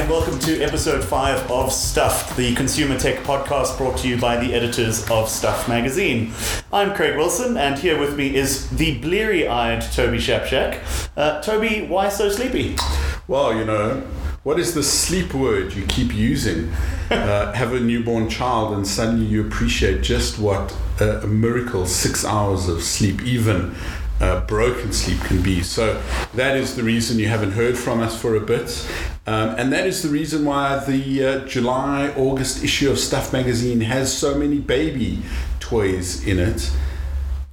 and welcome to episode 5 of Stuffed, the consumer tech podcast brought to you by the editors of Stuff magazine. I'm Craig Wilson, and here with me is the bleary eyed Toby Shapshak. Uh, Toby, why so sleepy? Well, you know, what is the sleep word you keep using? Uh, have a newborn child, and suddenly you appreciate just what a, a miracle six hours of sleep, even uh, broken sleep can be. So that is the reason you haven't heard from us for a bit. Um, and that is the reason why the uh, July August issue of Stuff magazine has so many baby toys in it.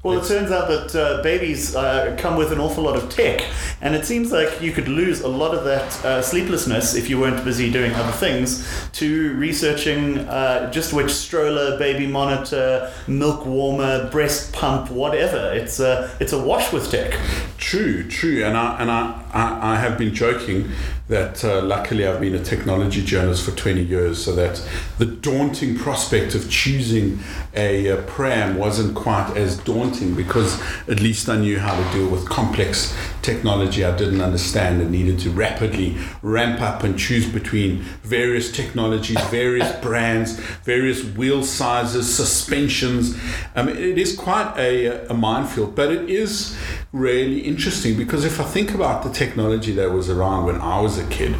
Well, it turns out that uh, babies uh, come with an awful lot of tech, and it seems like you could lose a lot of that uh, sleeplessness if you weren't busy doing other things to researching uh, just which stroller, baby monitor, milk warmer, breast pump, whatever. It's a, it's a wash with tech. True, true. And I, and I, I, I have been joking that uh, luckily I've been a technology journalist for 20 years, so that the daunting prospect of choosing a, a, pram wasn't quite as daunting because at least I knew how to deal with complex technology I didn't understand and needed to rapidly ramp up and choose between various technologies, various brands, various wheel sizes, suspensions. I mean, it is quite a, a minefield, but it is really interesting because if I think about the technology that was around when I was a kid,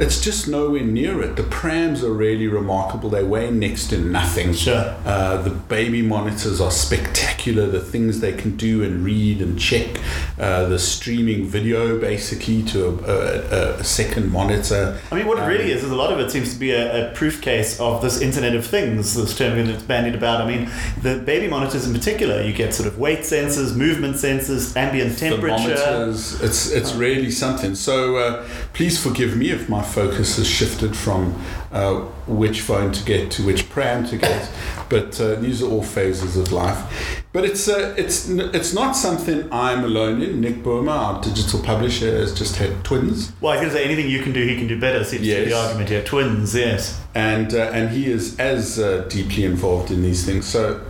it's just nowhere near it. The prams are really remarkable. They weigh next to nothing. Sure. Uh, the baby monitors are spectacular. The things they can do and read and check. Uh, the streaming video basically to a, a, a, second monitor. I mean, what it really um, is is a lot of it seems to be a, a, proof case of this Internet of Things, this term that's bandied about. I mean, the baby monitors in particular, you get sort of weight sensors, movement sensors, ambient temperature. Thermometers. It's it's really something. So uh, please forgive me if my focus has shifted from uh, which phone to get to which pram to get. but uh, these are all phases of life. But it's uh, it's it's not something I'm alone in. Nick Boehmer, our digital publisher, has just had twins. Well, I was going to say anything you can do, he can do better. Seems yes. to be the argument here. Twins, yes. And uh, and he is as uh, deeply involved in these things. So.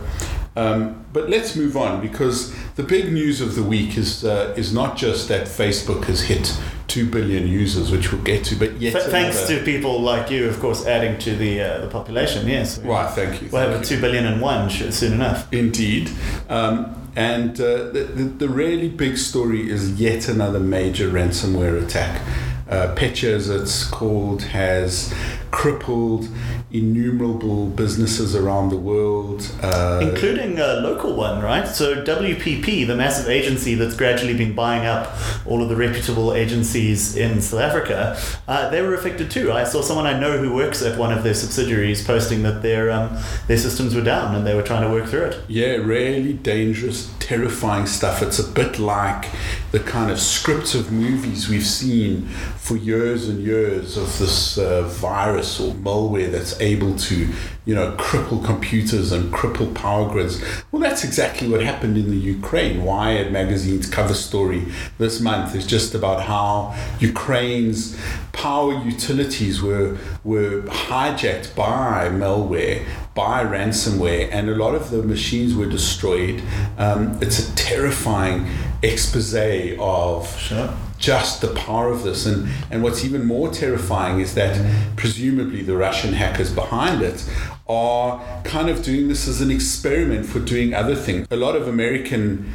Um, but let's move on because the big news of the week is uh, is not just that Facebook has hit 2 billion users, which we'll get to. But yet, Th- thanks to people like you, of course, adding to the uh, the population. Yes, right. Thank you. We'll thank have you. two billion and one soon enough. Indeed. Um, and uh, the, the, the really big story is yet another major ransomware attack. Uh, Petya, as it's called, has crippled innumerable businesses around the world, uh, including a local one, right? So WPP, the massive agency that's gradually been buying up all of the reputable agencies in South Africa, uh, they were affected too. I saw someone I know who works at one of their subsidiaries posting that their um, their systems were down and they were trying to work through it. Yeah, really dangerous, terrifying stuff. It's a bit like the kind of scripts of movies we've seen for years and years of this uh, virus or malware that's able to, you know, cripple computers and cripple power grids. Well, that's exactly what happened in the Ukraine. Wired magazine's cover story this month is just about how Ukraine's power utilities were were hijacked by malware, by ransomware, and a lot of the machines were destroyed. Um, it's a terrifying expose of. Sure just the power of this. And, and what's even more terrifying is that presumably the Russian hackers behind it are kind of doing this as an experiment for doing other things. A lot of American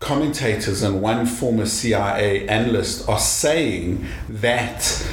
commentators and one former CIA analyst are saying that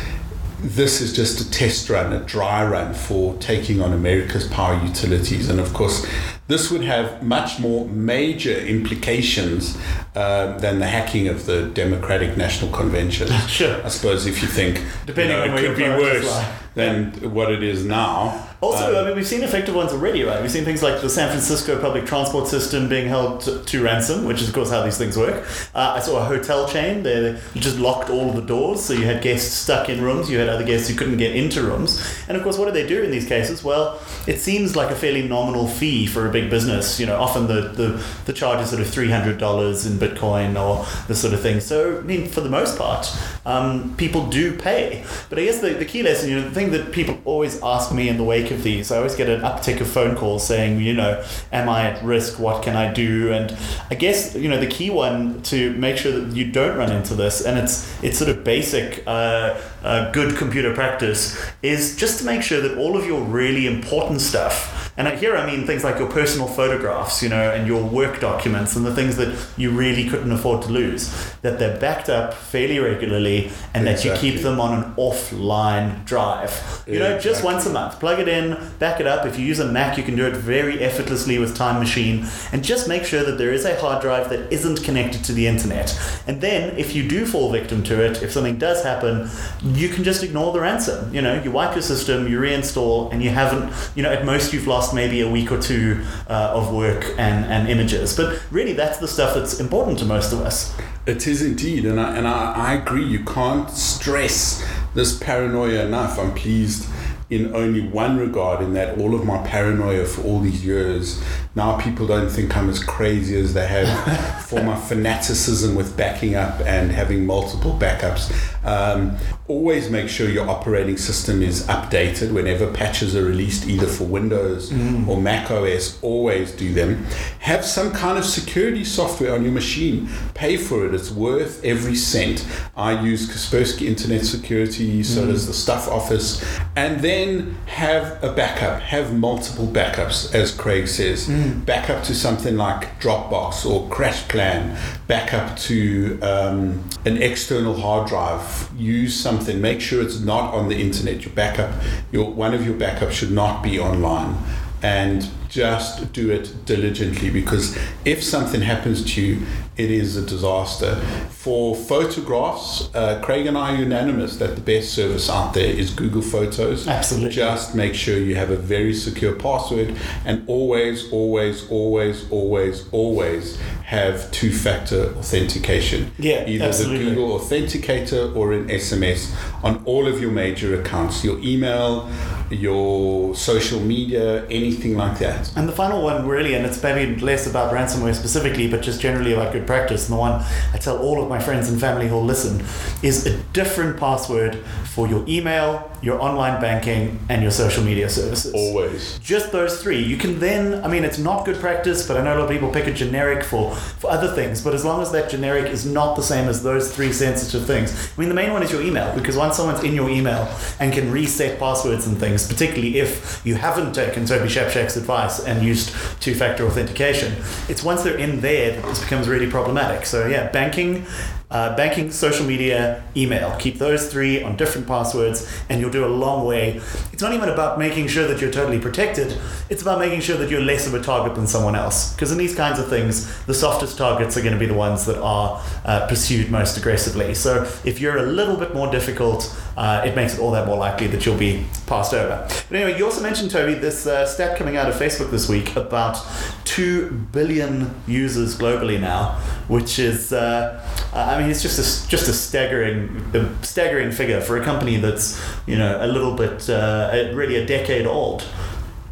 this is just a test run, a dry run for taking on America's power utilities. And of course, this would have much more major implications um, than the hacking of the Democratic National Convention. Sure. I suppose if you think depending you know, on it could be worse than what it is now. Also, um, I mean, we've seen effective ones already, right? We've seen things like the San Francisco public transport system being held to, to ransom, which is, of course, how these things work. Uh, I saw a hotel chain. They just locked all of the doors, so you had guests stuck in rooms. You had other guests who couldn't get into rooms. And, of course, what do they do in these cases? Well, it seems like a fairly nominal fee for a big business. You know, often the, the, the charge is sort of $300 in Bitcoin or this sort of thing. So, I mean, for the most part, um, people do pay. But I guess the, the key lesson, you know, the thing that people always ask me in the wake of these. I always get an uptick of phone calls saying, you know, am I at risk? What can I do? And I guess you know the key one to make sure that you don't run into this, and it's it's sort of basic. Uh, uh, good computer practice is just to make sure that all of your really important stuff and here I mean things like your personal photographs, you know, and your work documents and the things that you really couldn't afford to lose, that they're backed up fairly regularly and exactly. that you keep them on an offline drive. You know, just once a month. Plug it in, back it up. If you use a Mac, you can do it very effortlessly with Time Machine. And just make sure that there is a hard drive that isn't connected to the internet. And then if you do fall victim to it, if something does happen, you can just ignore the ransom. You know, you wipe your system, you reinstall, and you haven't, you know, at most you've lost maybe a week or two uh, of work and, and images. But really, that's the stuff that's important to most of us. It is indeed, and I, and I, I agree. You can't stress this paranoia enough. I'm pleased in only one regard, in that all of my paranoia for all these years now people don't think I'm as crazy as they have for my fanaticism with backing up and having multiple backups. Um, always make sure your operating system is updated whenever patches are released, either for Windows mm. or Mac OS. Always do them. Have some kind of security software on your machine. Pay for it. It's worth every cent. I use Kaspersky Internet Security, so mm. does the Stuff Office. And then have a backup. Have multiple backups, as Craig says. Mm mm. back up to something like Dropbox or CrashPlan, back up to um, an external hard drive. Use something. Make sure it's not on the internet. Your backup, your one of your backups should not be online, and just do it diligently because if something happens to you, it is a disaster. For photographs, uh, Craig and I are unanimous that the best service out there is Google Photos. Absolutely. Just make sure you have a very secure password and always, always, always, always, always have two factor authentication. Yeah, Either absolutely. the Google Authenticator or an SMS on all of your major accounts, your email, your social media, anything like that. And the final one, really, and it's maybe less about ransomware specifically, but just generally about good practice, and the one I tell all of my friends and family who'll listen, is a different password for your email, your online banking, and your social media services. Always. Just those three. You can then, I mean, it's not good practice, but I know a lot of people pick a generic for, for other things, but as long as that generic is not the same as those three sensitive things. I mean, the main one is your email, because once someone's in your email and can reset passwords and things, particularly if you haven't taken Toby Shapshak's advice and used two factor authentication, it's once they're in there that this becomes really problematic. So, yeah, banking uh, banking, social media, email. Keep those three on different passwords, and you'll do a long way. It's not even about making sure that you're totally protected, it's about making sure that you're less of a target than someone else. Because in these kinds of things, the softest targets are going to be the ones that are uh, pursued most aggressively. So if you're a little bit more difficult, uh, it makes it all that more likely that you'll be passed over. But anyway, you also mentioned, Toby, this uh, stat coming out of Facebook this week about 2 billion users globally now, which is, uh, I mean, it's just a, just a staggering, a staggering figure for a company that's, you know, a little bit, uh, really a decade old.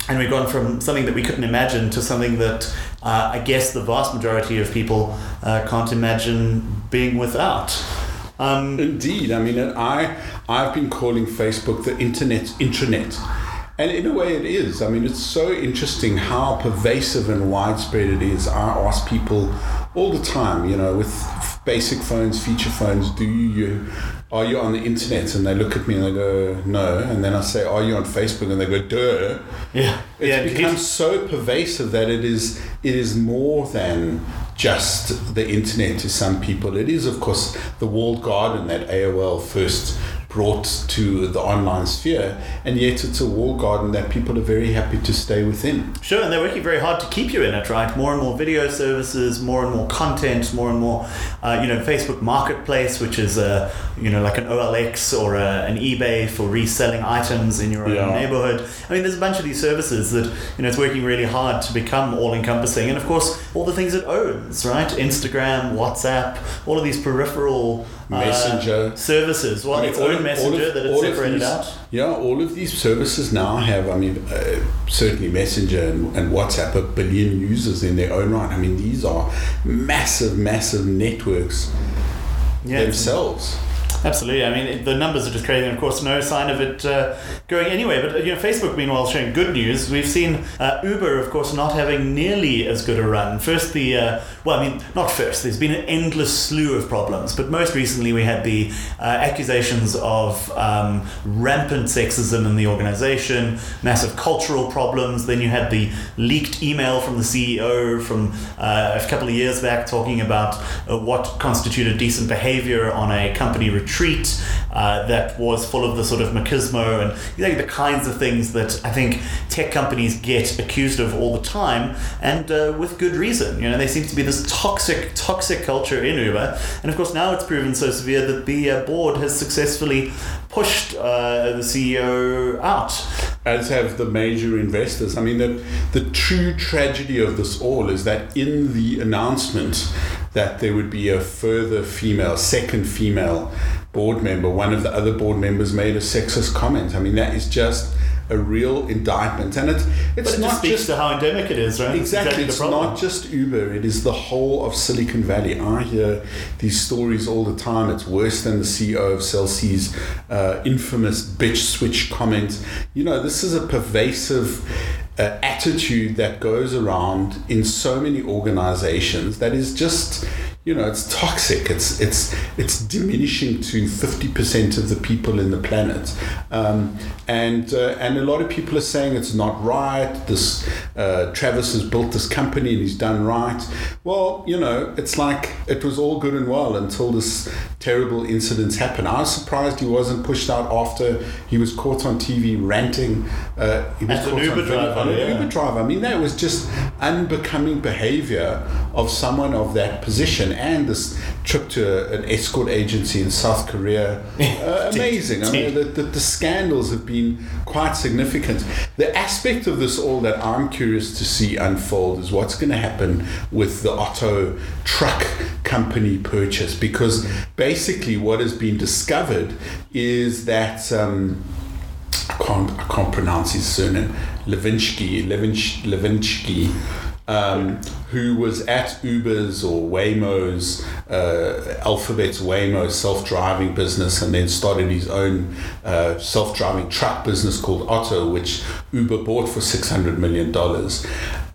And we've gone from something that we couldn't imagine to something that uh, I guess the vast majority of people uh, can't imagine being without. Um, Indeed, I mean, I I've been calling Facebook the internet intranet, and in a way, it is. I mean, it's so interesting how pervasive and widespread it is. I ask people all the time, you know, with basic phones, feature phones, do you are you on the internet? And they look at me and they go, no. And then I say, are you on Facebook? And they go, duh. Yeah. It's yeah, become so pervasive that it is it is more than just the internet to some people. It is, of course, the walled garden that AOL first brought to the online sphere, and yet it's a wall garden that people are very happy to stay within. Sure, and they're working very hard to keep you in it, right? More and more video services, more and more content, more and more, uh, you know, Facebook Marketplace, which is a, you know, like an OLX or a, an eBay for reselling items in your own yeah. neighborhood. I mean, there's a bunch of these services that, you know, it's working really hard to become all encompassing, and of course, all the things it owns, right? Instagram, WhatsApp, all of these peripheral messenger uh, services. Well, its messenger of, that it's separated these, out. Yeah, all of these services now have. I mean, uh, certainly Messenger and, and, WhatsApp a billion users in their own right. I mean, these are massive, massive networks yeah, themselves. Absolutely. I mean, the numbers are just crazy, and of course, no sign of it uh, going anywhere. But you know, Facebook, meanwhile, showing good news. We've seen uh, Uber, of course, not having nearly as good a run. First, the uh, well, I mean, not first. There's been an endless slew of problems, but most recently, we had the uh, accusations of um, rampant sexism in the organization, massive cultural problems. Then you had the leaked email from the CEO from uh, a couple of years back talking about uh, what constituted decent behavior on a company retreat uh, that was full of the sort of machismo and you know, the kinds of things that I think tech companies get accused of all the time, and uh, with good reason. You know, there seems to be this toxic, toxic culture in Uber, and of course now it's proven so severe that the uh, board has successfully pushed uh, the CEO out. As have the major investors. I mean, the, the true tragedy of this all is that in the announcement that there would be a further female, second female board member, one of the other board members made a sexist comment. I mean, that is just a real indictment, and it's it's it not just speaks just to how endemic it is, right? Exactly, It's it's exactly problem. not just Uber, it is the whole of Silicon Valley. I hear these stories all the time. It's worse than the CEO of Celsey's uh, infamous bitch switch comment. You know, this is a pervasive uh, attitude that goes around in so many organizations that is just you know it's toxic. It's it's it's diminishing to 50% of the people in the planet. Um, and uh, and a lot of people are saying it's not right. This uh, Travis has built this company and he's done right. Well you know it's like it was all good and well until this terrible incidents happened. I was surprised he wasn't pushed out after he was caught on TV ranting uh, he was As an caught Uber on driver, on an yeah. Uber driver. I mean, that was just unbecoming behavior of someone of that position. And this trip to an escort agency in South Korea, uh, amazing. I mean, the, the, the scandals have been quite significant. The aspect of this all that I'm curious to see unfold is what's going to happen with the Otto truck company purchase. Because basically, what has been discovered is that. Um, I can't I can't pronounce his surname. Levinsky, Levinsky, um, who was at Uber's or Waymo's, uh, Alphabet's Waymo self-driving business, and then started his own uh, self-driving truck business called Otto, which Uber bought for six hundred million dollars.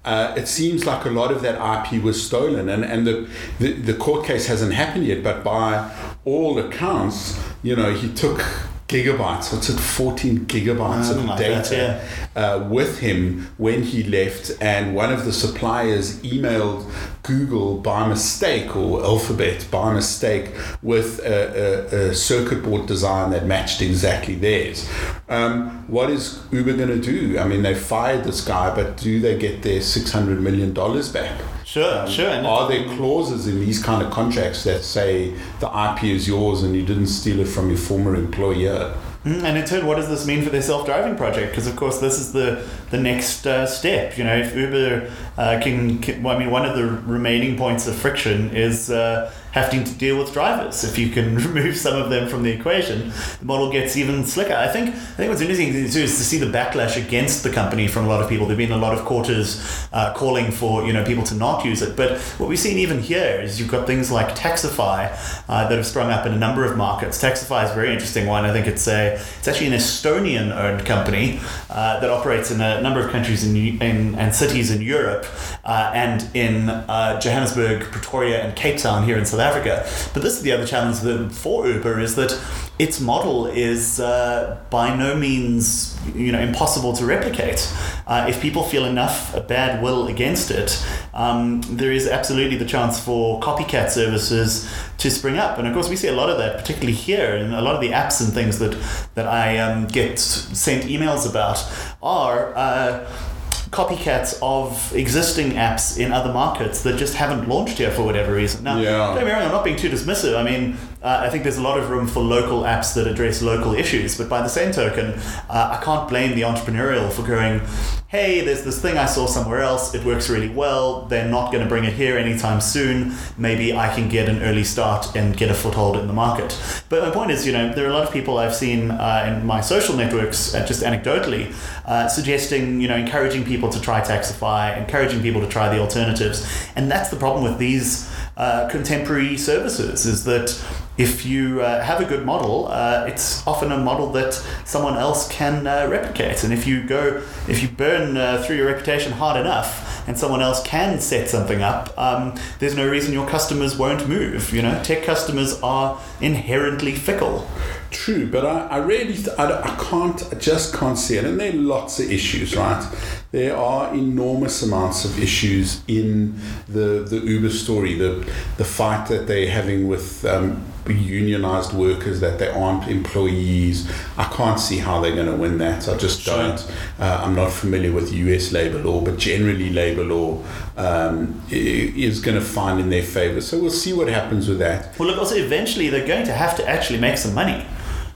Uh, it seems like a lot of that IP was stolen, and, and the, the, the court case hasn't happened yet, but by all accounts, you know, he took gigabytes, what's it, 14 gigabytes of data that, uh, with him when he left, and one of the suppliers emailed Google by mistake or Alphabet by mistake with a, a, a circuit board design that matched exactly theirs. Um, what is Uber going to do? I mean, they fired this guy, but do they get their $600 million back? Sure, sure. And Are there clauses in these kind of contracts that say the IP is yours and you didn't steal it from your former employer? Mm, And in turn, what does this mean for their self-driving project? Because of course, this is the the next uh, step. You know, if Uber uh, can, can, well, I mean, one of the remaining points of friction is uh, having to deal with drivers. If you can remove some of them from the equation, the model gets even slicker. I think. I think what's interesting too is to see the backlash against the company from a lot of people. There've been a lot of quarters uh, calling for you know people to not use it. But what we've seen even here is you've got things like Taxify uh, that have sprung up in a number of markets. Taxify is a very interesting one. I think it's a it's actually an Estonian owned company uh, that operates in a number of countries in, in and cities in Europe uh, and in uh, Johannesburg, Pretoria, and Cape Town here in South Africa. But this is the other challenge for Uber is that its model is uh, by no means you know impossible to replicate. Uh, if people feel enough bad will against it, um, there is absolutely the chance for copycat services to spring up. And of course, we see a lot of that, particularly here, and a lot of the apps and things that that I um, get sent emails about are. Uh, copycats of existing apps in other markets that just haven't launched here for whatever reason. Now, Yeah. don't get me wrong, I'm not being too dismissive. I mean, uh, I think there's a lot of room for local apps that address local issues, but by the same token, uh, I can't blame the entrepreneurial for going, hey, there's this thing I saw somewhere else, it works really well, they're not going to bring it here anytime soon, maybe I can get an early start and get a foothold in the market. But my point is, you know, there are a lot of people I've seen uh, in my social networks, uh, just anecdotally, uh, suggesting, you know, encouraging people to try Taxify, encouraging people to try the alternatives. And that's the problem with these uh, contemporary services is that if you uh, have a good model, uh, it's often a model that someone else can uh, replicate. And if you go, if you burn uh, through your reputation hard enough, and someone else can set something up, um, there's no reason your customers won't move. You know, tech customers are inherently fickle. True, but I, I really I, I can't I just can't see it, and there are lots of issues, right? There are enormous amounts of issues in the the Uber story, the the fight that they're having with um, unionized workers that they aren't employees. I can't see how they're going to win that. I just Sure. don't. Uh, I'm not familiar with US labor law, but generally labor law um, is going to find in their favor. So we'll see what happens with that. Well, look, also eventually they're going to have to actually make some money.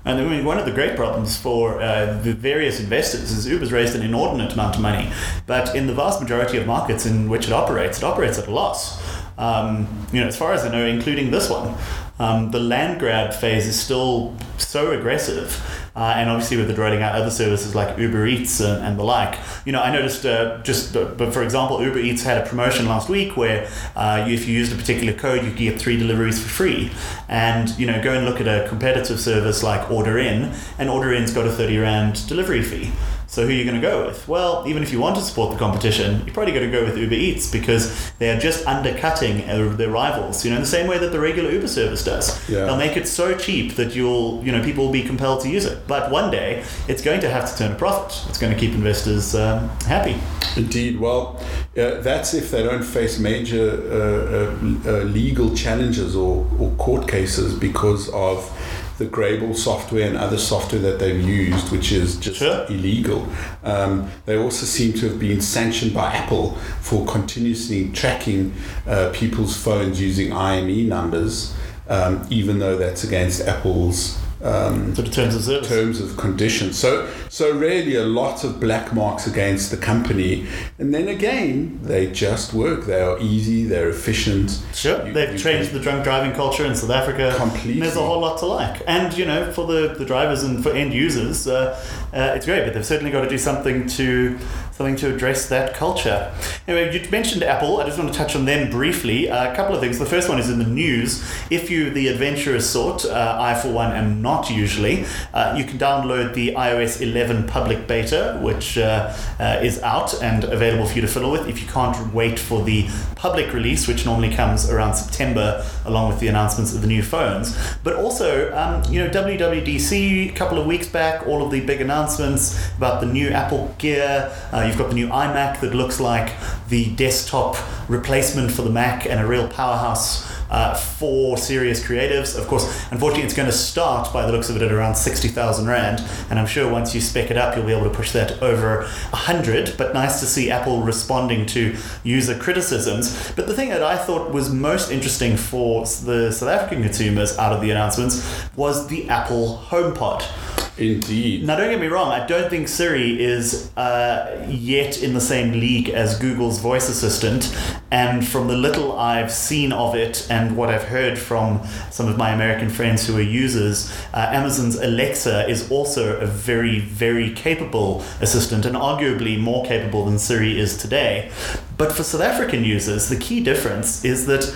And I mean, one of the great problems for uh, the various investors is Uber's raised an inordinate amount of money, but in the vast majority of markets in which it operates, it operates at a loss. Um, you know, as far as I know, including this one, um, the land grab phase is still so aggressive. Uh, and obviously, with it rolling out other services like Uber Eats and, and the like, you know, I noticed uh, just, but, but for example, Uber Eats had a promotion last week where uh, if you used a particular code, you could get three deliveries for free. And you know, go and look at a competitive service like Order In, and Order In's got a thirty rand delivery fee. So who are you going to go with? Well, even if you want to support the competition, you're probably going to go with Uber Eats because they are just undercutting uh, their rivals. You know, in the same way that the regular Uber service does. Yeah. They'll make it so cheap that you'll, you know, people will be compelled to use it. But one day, it's going to have to turn a profit. It's going to keep investors um, happy. Indeed. Well, uh, that's if they don't face major uh, uh, uh, legal challenges or, or court cases because of the Greyball software and other software that they've used, which is just Sure. illegal. Um, they also seem to have been sanctioned by Apple for continuously tracking uh, people's phones using IMEI numbers, um, even though that's against Apple's. Um, To the terms of service. terms of conditions. So, so really a lot of black marks against the company, and then again, they just work. They are easy. They're efficient. Sure, You- they've you changed the drunk driving culture in South Africa. Completely. There's a whole lot to like. And, you know, for the, the drivers and for end users, uh, uh, it's great, but they've certainly got to do something to something to address that culture. Anyway, you mentioned Apple. I just want to touch on them briefly. Uh, a couple of things. The first one is in the news. If you, the adventurous sort, uh, I for one am not usually, uh, you can download the iOS 11 public beta, which uh, uh, is out and available for you to fiddle with if you can't wait for the public release, which normally comes around September along with the announcements of the new phones. But also, um, you know, WWDC a couple of weeks back, all of the big announcements about the new Apple Gear. You've got the new iMac that looks like the desktop replacement for the Mac and a real powerhouse uh, for serious creatives. Of course, unfortunately, it's going to start by the looks of it at around 60,000 Rand, and I'm sure once you spec it up, you'll be able to push that over 100. But nice to see Apple responding to user criticisms. But the thing that I thought was most interesting for the South African consumers out of the announcements was the Apple HomePod. Indeed. Now, don't get me wrong, I don't think Siri is uh, yet in the same league as Google's voice assistant. And from the little I've seen of it and what I've heard from some of my American friends who are users, uh, Amazon's Alexa is also a very, very capable assistant and arguably more capable than Siri is today. But for South African users, the key difference is that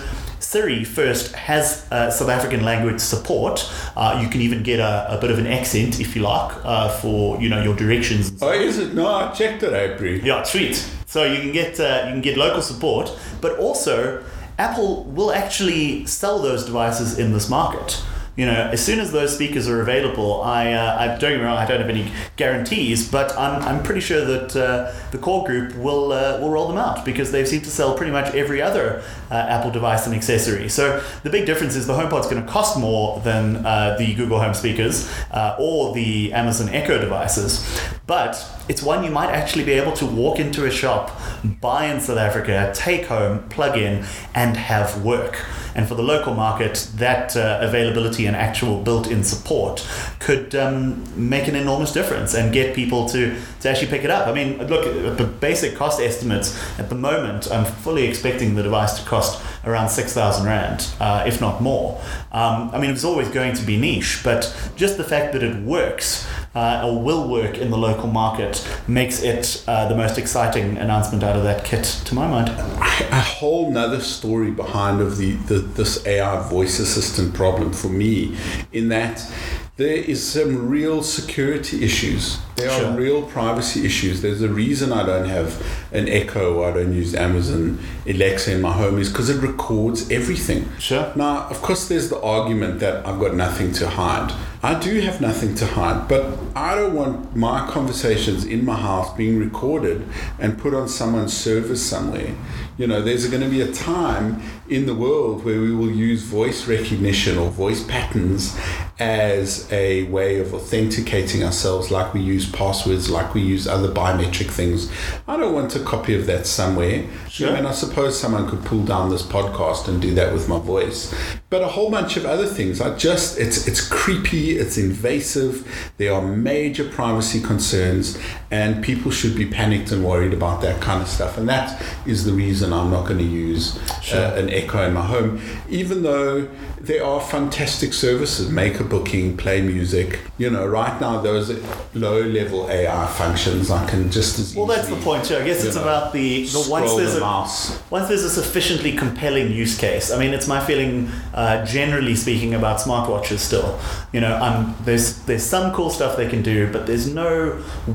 Siri first has uh, South African language support. Uh, you can even get a, a bit of an accent if you like uh, for you know your directions. Oh, is it? No, I checked it, April. yeah, sweet. So you can get uh, you can get local support, but also Apple will actually sell those devices in this market. You know, as soon as those speakers are available, I, uh, I don't get me wrong, I don't have any guarantees, but I'm, I'm pretty sure that uh, the core group will uh, will roll them out because they seem to sell pretty much every other uh, Apple device and accessory. So the big difference is the HomePod's going to cost more than uh, the Google Home speakers uh, or the Amazon Echo devices, but it's one you might actually be able to walk into a shop, buy in South Africa, take home, plug in, and have work. And for the local market, that uh, availability and actual built in support could um, make an enormous difference and get people to, to actually pick it up. I mean, look, at the basic cost estimates at the moment, I'm fully expecting the device to cost around 6,000 Rand, uh, if not more. Um, I mean, it's always going to be niche, but just the fact that it works uh, or will work in the local market makes it uh, the most exciting announcement out of that kit, to my mind. A whole nother story behind of the, the this AI voice assistant problem for me, in that there is some real security issues. There Sure. are real privacy issues. There's a reason I don't have an Echo or I don't use Amazon Alexa in my home is because it records everything. Sure. Now, of course, there's the argument that I've got nothing to hide. I do have nothing to hide, but I don't want my conversations in my house being recorded and put on someone's server somewhere. You know, there's going to be a time in the world where we will use voice recognition or voice patterns as a way of authenticating ourselves, like we use passwords, like we use other biometric things. I don't want a copy of that somewhere. Sure. You know, and I suppose someone could pull down this podcast and do that with my voice. But a whole bunch of other things. I just it's it's creepy, it's invasive, there are major privacy concerns, and people should be panicked and worried about that kind of stuff. And that is the reason I'm not going to use Sure. uh, an Echo in my home, even though there are fantastic services, make a booking, play music. You know, right now those low level AI functions I can just as Well, that's the point. Too. I guess it's know, about the, the once there's the a mouse. once there's a sufficiently compelling use case. I mean, it's my feeling, uh, generally speaking, about smartwatches. Still, you know, um, there's there's some cool stuff they can do, but there's no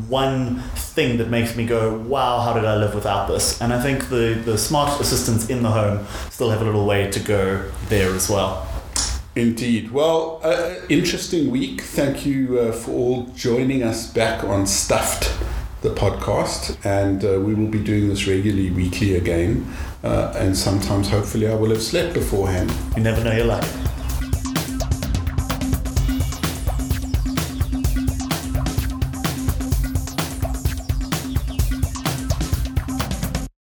one thing that makes me go, "Wow, how did I live without this?" And I think the the smart assistants in the home still have a little way to go there as well. Indeed. Well, uh, interesting week. Thank you uh, for all joining us back on Stuffed, the podcast. And uh, we will be doing this regularly, weekly again. Uh, and sometimes, hopefully, I will have slept beforehand. You never know your luck.